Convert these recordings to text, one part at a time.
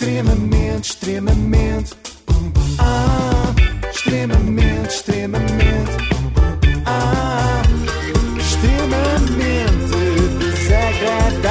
Extremamente, extremamente. Ah, extremamente, extremamente. Ah, extremamente desagradável.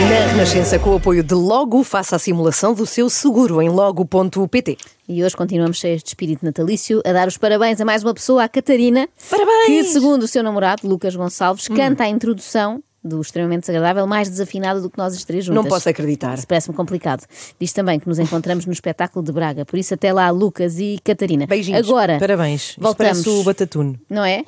Na Renascença, com o apoio de Logo, faça a simulação do seu seguro em logo.pt. E hoje continuamos cheios de espírito natalício a dar os parabéns a mais uma pessoa, a Catarina. Parabéns! Que, segundo o seu namorado, Lucas Gonçalves, canta a introdução do extremamente desagradável mais desafinada do que nós as três juntas. Não posso acreditar. Isso parece-me complicado. Diz também que nos encontramos no espetáculo de Braga. Por isso, até lá, Lucas e Catarina. Beijinhos. Agora, Parabéns. Voltamos. parece o Batatune. Não é?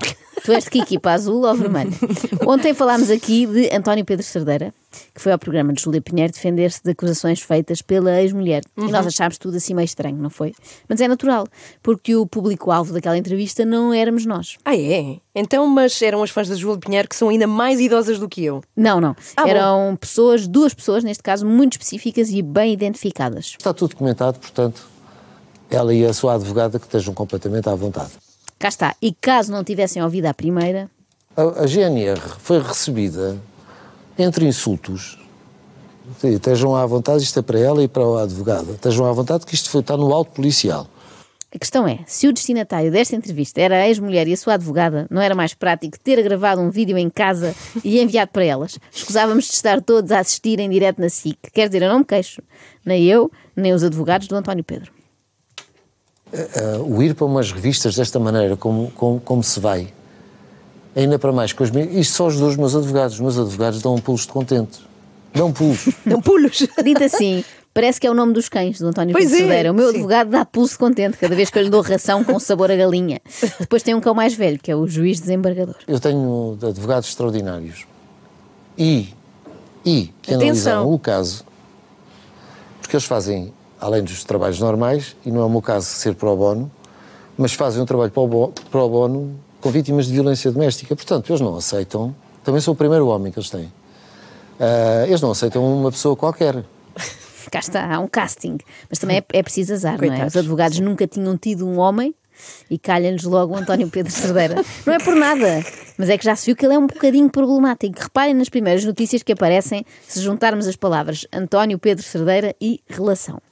Tu és de que equipa, azul ou vermelho? Ontem falámos aqui de António Pedro Cerdeira, que foi ao programa de Júlia Pinheiro defender-se de acusações feitas pela ex-mulher. E nós achámos tudo assim meio estranho, não foi? Mas é natural, porque o público-alvo daquela entrevista não éramos nós. Ah, é? Então, mas eram as fãs da Júlia Pinheiro que são ainda mais idosas do que eu. Não, não. Ah, bom. Eram pessoas, duas pessoas, neste caso, muito específicas e bem identificadas. Está tudo documentado, portanto, ela e a sua advogada que estejam completamente à vontade. Cá está. E caso não tivessem ouvido a primeira, A, a GNR foi recebida entre insultos. Estejam à vontade, isto é para ela e para a advogada. Estejam à vontade que isto foi, está no alto policial. A questão é, se o destinatário desta entrevista era a ex-mulher e a sua advogada, não era mais prático ter gravado um vídeo em casa e enviado para elas? Escusávamos de estar todos a assistir em direto na SIC. Quer dizer, eu não me queixo. Nem eu, nem os advogados do António Pedro. Ah, o ir para umas revistas desta maneira, como, como, como se vai, ainda para mais com os meus. Isto só os dois meus advogados. Os meus advogados dão um pulos de contente. Dão pulos. Não pulos. Dito assim, parece que é o nome dos cães do António Pois é. O meu sim. advogado dá pulso contente cada vez que eu lhe dou ração com sabor a galinha. Depois tem um cão mais velho, que é o juiz desembargador. Eu tenho advogados extraordinários. E, e que Atenção. analisaram o caso, porque eles fazem, além dos trabalhos normais, e não é o meu caso ser pro bono, mas fazem um trabalho pro bo- pro bono com vítimas de violência doméstica. Portanto, eles não aceitam, também sou o primeiro homem que eles têm, Ah, eles não aceitam uma pessoa qualquer. Cá está, há um casting. Mas também é, é preciso azar, não é? Coitados. Os advogados nunca tinham tido um homem e calha-lhes logo o António Pedro Cerdeira. Não é por nada, mas é que já se viu que ele é um bocadinho problemático. Reparem nas primeiras notícias que aparecem se juntarmos as palavras António Pedro Cerdeira e relação.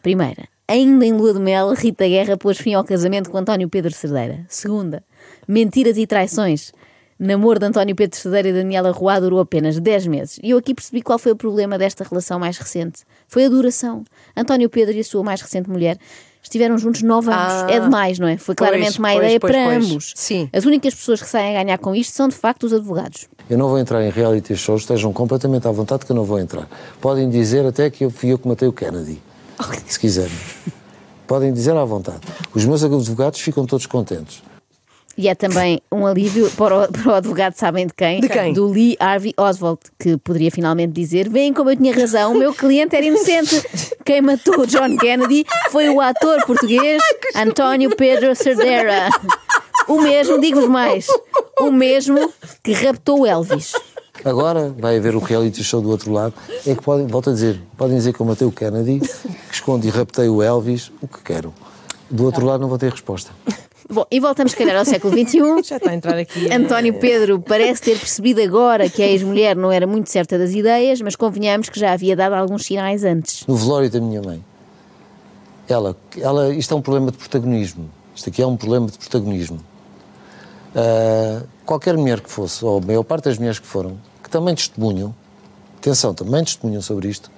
Primeira, ainda em lua de mel, Rita Guerra pôs fim ao casamento com António Pedro Cerdeira. Segunda, mentiras e traições. Namoro de António Pedro Cerdeira e Daniela Roá durou apenas 10 meses. E eu aqui percebi qual foi o problema desta relação mais recente. Foi a duração. António Pedro e a sua mais recente mulher estiveram juntos 9 anos. Ah. é demais, não é? Foi claramente Pois, má pois, ideia pois, para pois. ambos. Sim. As únicas pessoas que saem a ganhar com isto são, de facto, os advogados. Eu não vou entrar em reality shows, estejam completamente à vontade que eu não vou entrar. Podem dizer até que eu fui eu que matei o Kennedy, se quiserem. Podem dizer à vontade. Os meus advogados ficam todos contentes. E é também um alívio para o, para o advogado, sabem de quem? De quem? Do Lee Harvey Oswald, que poderia finalmente dizer: Veem como eu tinha razão, o meu cliente era inocente. Quem matou John Kennedy foi o ator português António Pedro Cerdeira. O mesmo, digo-vos mais, o mesmo que raptou o Elvis. Agora vai haver o reality show do outro lado. É que podem, volto a dizer, podem dizer que eu matei o Kennedy, que escondi e raptei o Elvis, o que quero. Do outro lado não vou ter resposta. Bom, e voltamos, se calhar, ao século XXI. Já está a entrar aqui. eh, António Pedro parece ter percebido agora que a ex-mulher não era muito certa das ideias, mas convenhamos que já havia dado alguns sinais antes. No velório da minha mãe, ela, ela, isto é um problema de protagonismo. Isto aqui é um problema de protagonismo. Ah, qualquer mulher que fosse, ou a maior parte das mulheres que foram, que também testemunham, atenção, também testemunham sobre isto,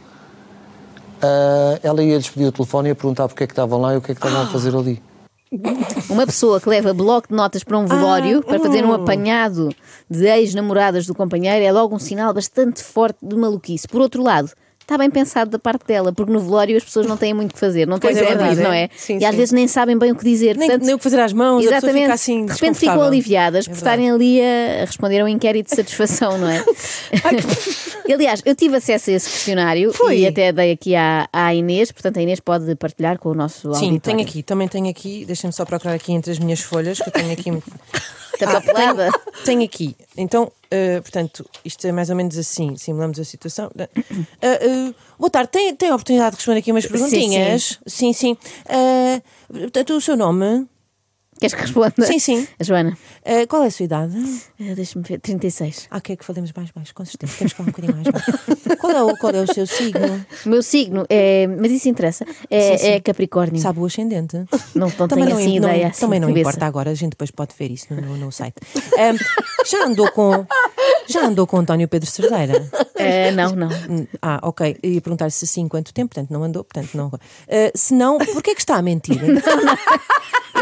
ah, ela ia-lhes pedir o telefone e ia perguntar porque é que estavam lá e o que é que estavam a fazer ali. Uma pessoa que leva bloco de notas para um velório para fazer um apanhado de ex-namoradas do companheiro é logo um sinal bastante forte de maluquice. Por outro lado, está bem pensado da parte dela, porque no velório as pessoas não têm muito que fazer, não têm Pois é, verdade, não é. é? Sim, e às sim. vezes nem sabem bem o que dizer. Nem, Portanto, nem o que fazer às mãos, Exatamente. assim de repente ficam aliviadas por É estarem ali a, responder a um inquérito de satisfação, não é? Aliás, eu tive acesso a esse questionário Foi? e até dei aqui à, à Inês, portanto a Inês pode partilhar com o nosso Sim, auditório. tenho aqui, também tenho aqui. Deixem-me só procurar aqui entre as minhas folhas, que eu tenho aqui. Está papelada? Tenho aqui. Então, eh, portanto, isto é mais ou menos assim. Simulamos a situação. Eh, eh, boa tarde. Tem, tem a oportunidade de responder aqui umas perguntinhas? Sim, sim. Eh, portanto, o seu nome? Queres que responda? Sim, sim. A Joana, Ah, qual é a sua idade? eh, deixa-me ver, 36. Ah, quer que falemos mais baixo? Com certeza. Temos que falar um bocadinho mais baixo. Qual é o, qual é o seu signo? O meu signo é. Mas isso interessa. É, Sim, sim. é Capricórnio. Sabe o ascendente? Não, não tenho assim não, ideia. assim, também não cabeça. importa agora, a gente depois pode ver isso no, no- site. Já andou com já andou com António Pedro Cerdeira? Eh, não, não. Hum, Ah, ok. Ia perguntar se sim, quanto tempo, portanto não andou, portanto não. Ah, se não, porquê é que está a mentir?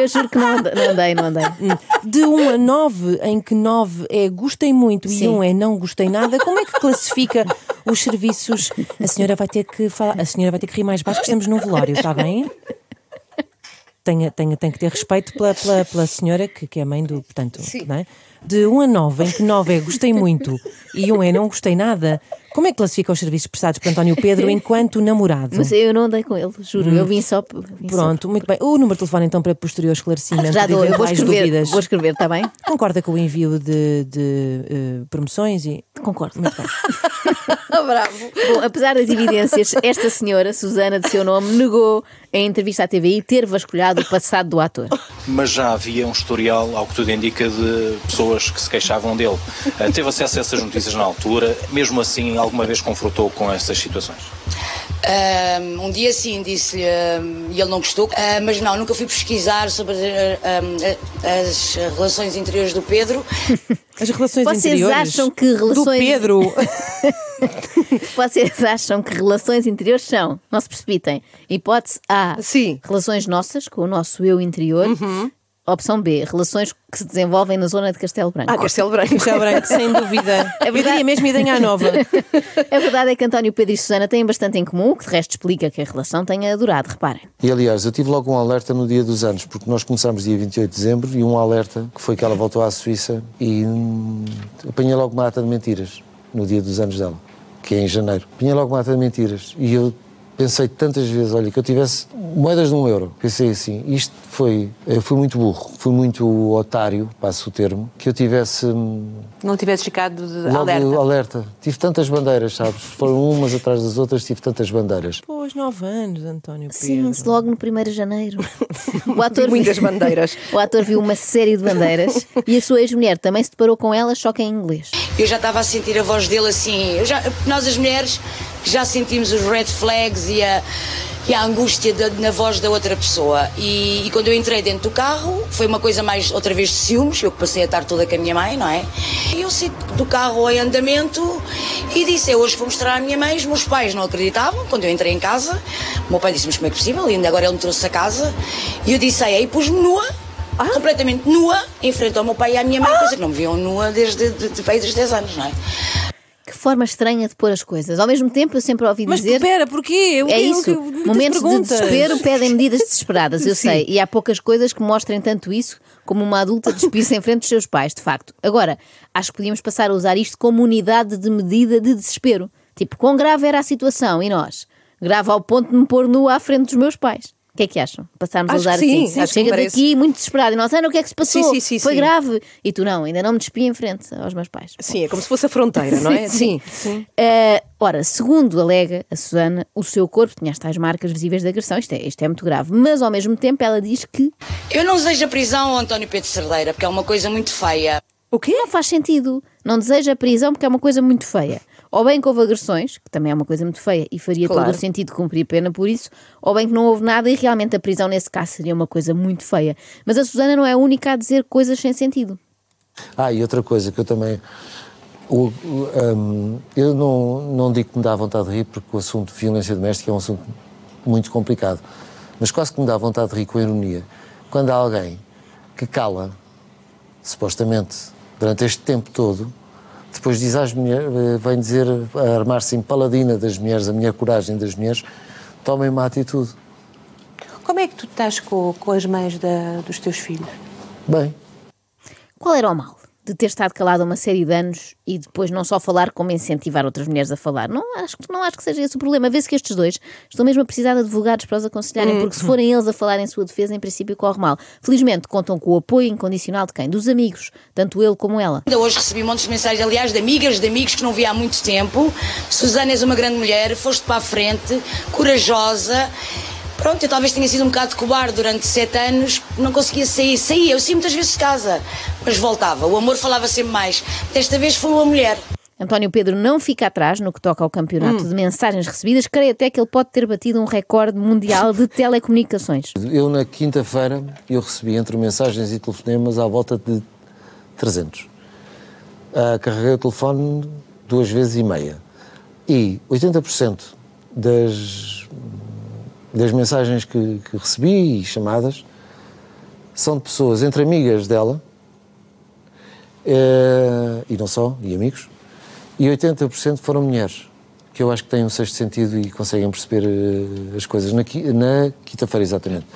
Eu juro que não andei, não andei. Não andei. Hum, De 1 a 9, em que 9 é gostei muito Sim. e 1 é não gostei nada, como é que classifica os serviços? A senhora vai ter que falar, a senhora vai ter que rir mais baixo que estamos num velório, está bem? Tenha, tenha, tem que ter respeito pela, pela, pela senhora que, que é mãe do. Portanto, é? De 1 a 9, em que 9 é gostei muito e 1 é não gostei nada, como é que classifica os serviços prestados por António Pedro enquanto namorado? Mas eu não andei com ele, juro. Eu vim só. vim só- Pronto, muito bem. O número de telefone então para posterior esclarecimento Já de dou, eu vou escrever. dúvidas. Vou escrever, está bem? Concorda com o envio de, de, eh, promoções e. Concordo. Muito bem. Bravo. Bom, apesar das evidências, esta senhora, Susana, de seu nome, negou em entrevista à TVI ter vasculhado o passado do ator. mas já havia um historial, ao que tudo indica, de pessoas que se queixavam dele. Eh, Teve acesso a essas notícias na altura, mesmo assim, alguma vez confrontou com essas situações? Um, dia sim disse-lhe e ele não gostou, mas não, nunca fui pesquisar sobre as relações interiores do Pedro. As relações Vocês interiores. acham que Do relações- Pedro. Vocês acham que relações interiores são? Não se precipitem. Hipótese A. Sim. Relações nossas com o nosso eu interior. Opção B. Relações que se desenvolvem na zona de Castelo Branco. Ah, Castelo Branco. Castelo Branco, sem dúvida. É Eu verdade. diria mesmo Idanha Nova. A verdade é que António Pedro e Susana têm bastante em comum, o que de resto explica que a relação tenha durado, reparem. E aliás, eu tive logo um alerta no dia dos anos, porque nós começámos dia 28 de dezembro e um alerta que foi que ela voltou à Suíça e hum, apanhei logo uma ata de mentiras no dia dos anos dela, que é em janeiro. Apanhei logo uma ata de mentiras e eu pensei tantas vezes, olha, que eu tivesse moedas de um euro. Pensei assim, isto foi. Eu fui muito burro, fui muito otário, passo o termo, que eu tivesse. hum, Não tivesse ficado alerta. alerta. Tive tantas bandeiras, sabes? Foram umas atrás das outras, tive tantas bandeiras. Pois, nove anos, António Pedro. Sim, se logo no 1 de janeiro. O ator, Muitas viu, bandeiras. o ator viu uma série de bandeiras e a sua ex-mulher também se deparou com elas, só que em inglês. Eu já estava a sentir a voz dele assim. já- nós, as mulheres, já sentimos os red flags e a, e a angústia da- na voz da outra pessoa. E, e quando eu entrei dentro do carro, foi uma coisa mais, outra vez, de ciúmes. Eu que passei a estar toda com a minha mãe, não é? E eu saí do carro em andamento e disse: Eu hoje vou mostrar à minha mãe. Os meus pais não acreditavam. Quando eu entrei em casa, o meu pai disse: Mas como é que é possível? E ainda agora ele me trouxe a casa. E eu disse: Ei, pus-me nua. Completamente nua, em frente ao meu pai e à minha mãe, coisa que não me viam nua desde de, de, desde os 10 anos, não é? Forma estranha de pôr as coisas. Ao mesmo tempo, eu sempre ouvi Mas dizer. espera, porquê? É isso. Momentos de perguntas. desespero pedem medidas desesperadas, eu sei. E há poucas coisas que mostrem tanto isso como uma adulta despir-se em frente dos seus pais, de facto. Agora, acho que podíamos passar a usar isto como unidade de medida de desespero. Tipo, quão grave era a situação e nós? Grave ao ponto de me pôr nu à frente dos meus pais. O que é que acham? Passarmos Acho a usar que sim, assim. acho Chega daqui muito desesperado e nós, Ana, o que é que se passou? Sim, sim, sim, Foi sim. grave. E tu não, ainda não me despi em frente aos meus pais. Sim, é como se fosse a fronteira, não é? Sim. Eh, ora, segundo alega a Susana, o seu corpo tinha as tais marcas visíveis de agressão. Isto é, isto é muito grave. Mas ao mesmo tempo ela diz que Eu não desejo a prisão ao António Pedro Cerdeira, porque é uma coisa muito feia. o quê? Não faz sentido. Não deseja a prisão porque é uma coisa muito feia. Ou bem que houve agressões, que também é uma coisa muito feia e faria Claro. todo o sentido cumprir pena por isso, ou bem que não houve nada e realmente a prisão nesse caso seria uma coisa muito feia. Mas a Susana não é a única a dizer coisas sem sentido. Ah, e outra coisa que eu também. o- o, hum, eu não, não digo que me dá vontade de rir, porque o assunto de violência doméstica é um assunto muito complicado. Mas quase que me dá vontade de rir com ironia. Quando há alguém que cala, supostamente, durante este tempo todo, depois diz às mulheres, eh, vem dizer, a armar-se em paladina das mulheres, a minha coragem das mulheres, tomem uma atitude. Como é que tu estás com, com as mães da- dos teus filhos? Bem, Qual era o mal de ter estado calada uma série de anos e depois não só falar, como incentivar outras mulheres a falar? Não acho, que- não acho que seja esse o problema. Vê-se que estes dois estão mesmo a precisar de advogados para os aconselharem, porque se forem eles a falar em sua defesa, em princípio corre mal. Felizmente contam com o apoio incondicional de quem? Dos amigos, tanto ele como ela. Ainda hoje recebi montes de mensagens, aliás, de amigas, de amigos que não via há muito tempo. Susana és uma grande mulher, foste para a frente, corajosa. Pronto, eu talvez tenha sido um bocado cobarde durante sete anos, não conseguia sair. Saía, eu saía muitas vezes de casa, mas voltava. O amor falava sempre mais. Desta vez foi uma mulher. António Pedro não fica atrás no que toca ao campeonato de mensagens recebidas. Creio até que ele pode ter batido um recorde mundial de telecomunicações. Eu, na quinta-feira, eu recebi entre mensagens e telefonemas à volta de 300. Ah, carreguei o telefone duas vezes e meia. E 80% das, das mensagens que, que recebi e chamadas são de pessoas entre amigas dela, eh, e não só, e amigos, e 80% foram mulheres, que eu acho que têm um sexto sentido e conseguem perceber eh, as coisas. Na, na quinta-feira, exatamente.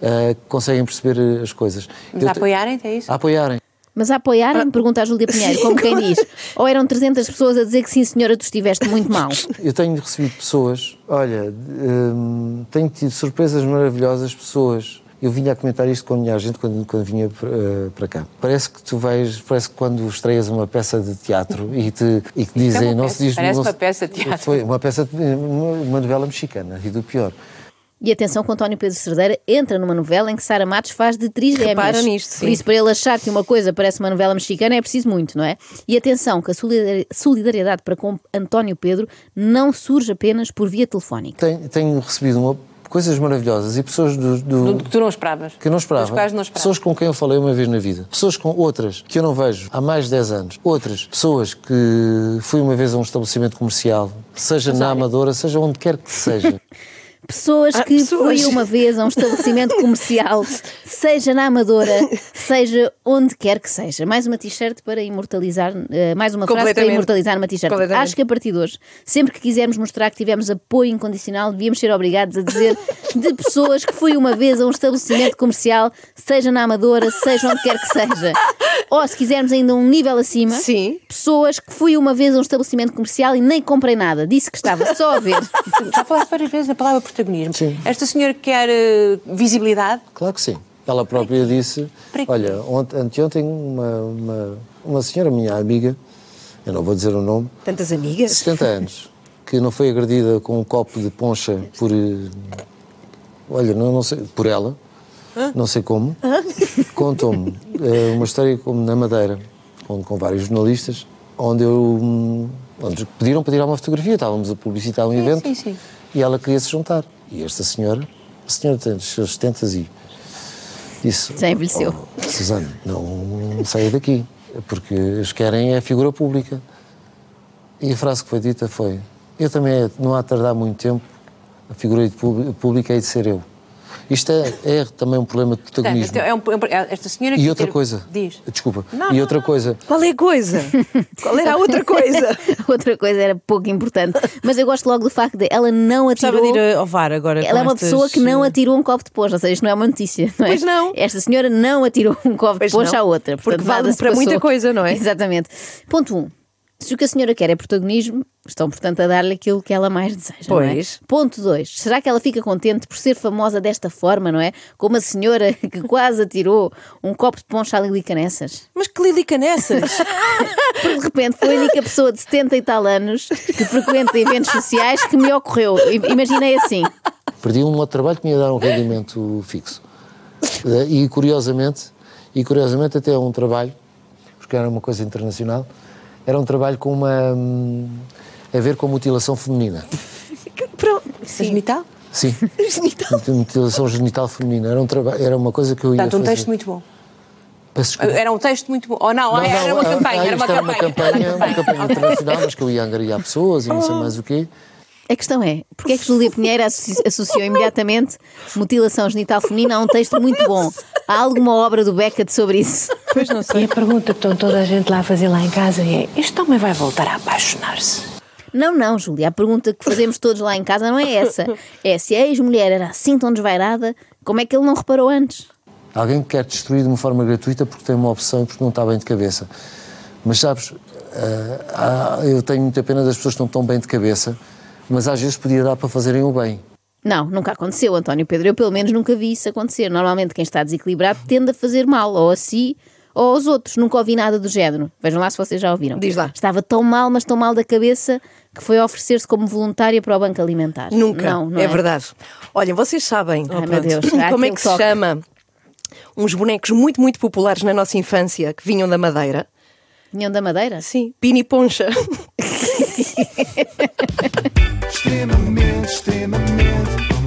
Eh, conseguem perceber as coisas. Mas Eu apoiarem-te, é isso? A apoiarem. Mas a apoiarem, pergunta a Júlia Pinheiro, como quem diz, ou eram 300 pessoas a dizer que sim senhora, tu estiveste muito mal. Eu tenho recebido pessoas, olha, hum, tenho tido surpresas maravilhosas, pessoas. Eu vinha a comentar isto com a minha gente quando, quando vinha para, eh, para cá. Parece que tu vais, parece que quando estreias uma peça de teatro e, te, e que dizem, uma não peça, se diz. parece não uma peça de teatro. Foi uma peça, uma novela mexicana e do pior. E atenção que o António Pedro Cerdeira entra numa novela em que Sara Matos faz de trigêmeas. Repara nisto, Por sim. isso, para ele achar que uma coisa parece uma novela mexicana é preciso muito, não é? E atenção que a solidari- solidariedade para com António Pedro não surge apenas por via telefónica. Tenho, tenho recebido uma- coisas maravilhosas e pessoas do, do- Do que tu não esperavas. que eu não esperava. Das quais não. Pessoas com quem eu falei uma vez na vida. Pessoas com outras que eu não vejo há mais de 10 anos. Outras pessoas que fui uma vez a um estabelecimento comercial, seja na Amadora, seja onde quer que seja. Pessoas Ah, que pessoas. fui uma vez a um estabelecimento comercial, seja na Amadora, seja onde quer que seja. Mais uma t-shirt para imortalizar, eh, mais uma frase para imortalizar numa t-shirt. Acho que a partir de hoje, sempre que quisermos mostrar que tivemos apoio incondicional, devíamos ser obrigados a dizer de pessoas que fui uma vez a um estabelecimento comercial, seja na Amadora, seja onde quer que seja. Ou se quisermos ainda um nível acima, Sim. pessoas que fui uma vez a um estabelecimento comercial e nem comprei nada. Disse que estava só a ver. Já falaste várias vezes a palavra protagonismo. Sim. Esta senhora quer eh, visibilidade. Claro que sim. Ela própria disse? Olha, ont- anteontem uma, uma, uma senhora minha amiga, eu não vou dizer o nome, Tantas amigas. 70 anos, que não foi agredida com um copo de poncha por. eh, Olha, não, não sei, por ela, não sei como, contou-me eh, uma história como na Madeira, com, com vários jornalistas, onde eu. hum, Onde pediram para tirar uma fotografia, estávamos a publicitar um evento sim, sim. e ela queria se juntar. E esta senhora, a senhora tem os seus 70 e disse: Já envelheceu. "Oh, Suzana, não saia daqui, porque eles querem é a figura pública. E a frase que foi dita foi: Eu também, não há de tardar muito tempo, a figura pública é de ser eu. Isto é, é também um problema de protagonismo. Portanto, é um- é um- esta senhora E outra ter- coisa, Diz. desculpa, Não, e não, outra não. coisa, Qual é a coisa? Qual era a outra coisa? Outra coisa era pouco importante. Mas eu gosto logo do facto de ela não atirou. de ir ao VAR agora. Ela é uma estas, pessoa que não eh, atirou um copo de poncha, ou seja, isto não é uma notícia, não é? Pois não. Esta senhora não atirou um copo Pois de não. à outra. Porque portanto, vale nada se para muita passou. coisa, não é? Exatamente. Ponto 1. Um. Se o que a senhora quer é protagonismo, estão, portanto, a dar-lhe aquilo que ela mais deseja. não é? Pois. Ponto 2. Será que ela fica contente por ser famosa desta forma, não é? Como a senhora que quase atirou um copo de poncha à Lili Canessas? Mas que lílica nessas? Porque de repente foi a única pessoa de 70 e tal anos que frequenta eventos sociais que me ocorreu. I- Imaginei assim. perdi um outro trabalho que me ia dar um rendimento fixo. Eh, E curiosamente, e curiosamente até um trabalho, porque era uma coisa internacional, era um trabalho com uma hum, a ver com mutilação feminina. Pronto. Genital? Sim. Mutilação genital feminina. Era, um traba- era uma coisa que eu ia Portanto, um fazer. texto muito bom. Peço desculpa. Era um texto muito bom. Ou não, Não, era não, uma ah, campanha. ah, Era uma isto campanha. campanha, uma campanha internacional, mas que eu ia angariar pessoas e não sei mais o quê. A questão é, porque é que Júlia Pinheiro associ- associou imediatamente mutilação genital feminina a um texto muito bom? Há alguma obra do Beckett sobre isso? Pois não E sei. a pergunta que estão toda a gente lá a fazer lá em casa é: este homem vai voltar a apaixonar-se? Não, não, Júlia. A pergunta que fazemos todos lá em casa não é essa. É se a ex-mulher era assim tão desvairada, como é que ele não reparou antes? Alguém que quer destruir de uma forma gratuita porque tem uma opção e porque não está bem de cabeça. Mas sabes, há- eu tenho muita pena das pessoas que não estão bem de cabeça, mas às vezes podia dar para fazerem o bem. Não, nunca aconteceu, António Pedro. Eu pelo menos nunca vi isso acontecer. Normalmente quem está desequilibrado tende a fazer mal, ou a si ou aos outros. Nunca ouvi nada do género. Vejam lá se vocês já ouviram. Diz lá. Estava tão mal, mas tão mal da cabeça que foi oferecer-se como voluntária para o Banco Alimentar. Nunca. Não, não é, é, verdade. Olhem, vocês sabem Ai, meu Deus, como é que se toque. chama uns bonecos muito, muito populares na nossa infância que vinham da Madeira? Vinham da Madeira? Sim, Pini Poncha. extremamente, extremamente,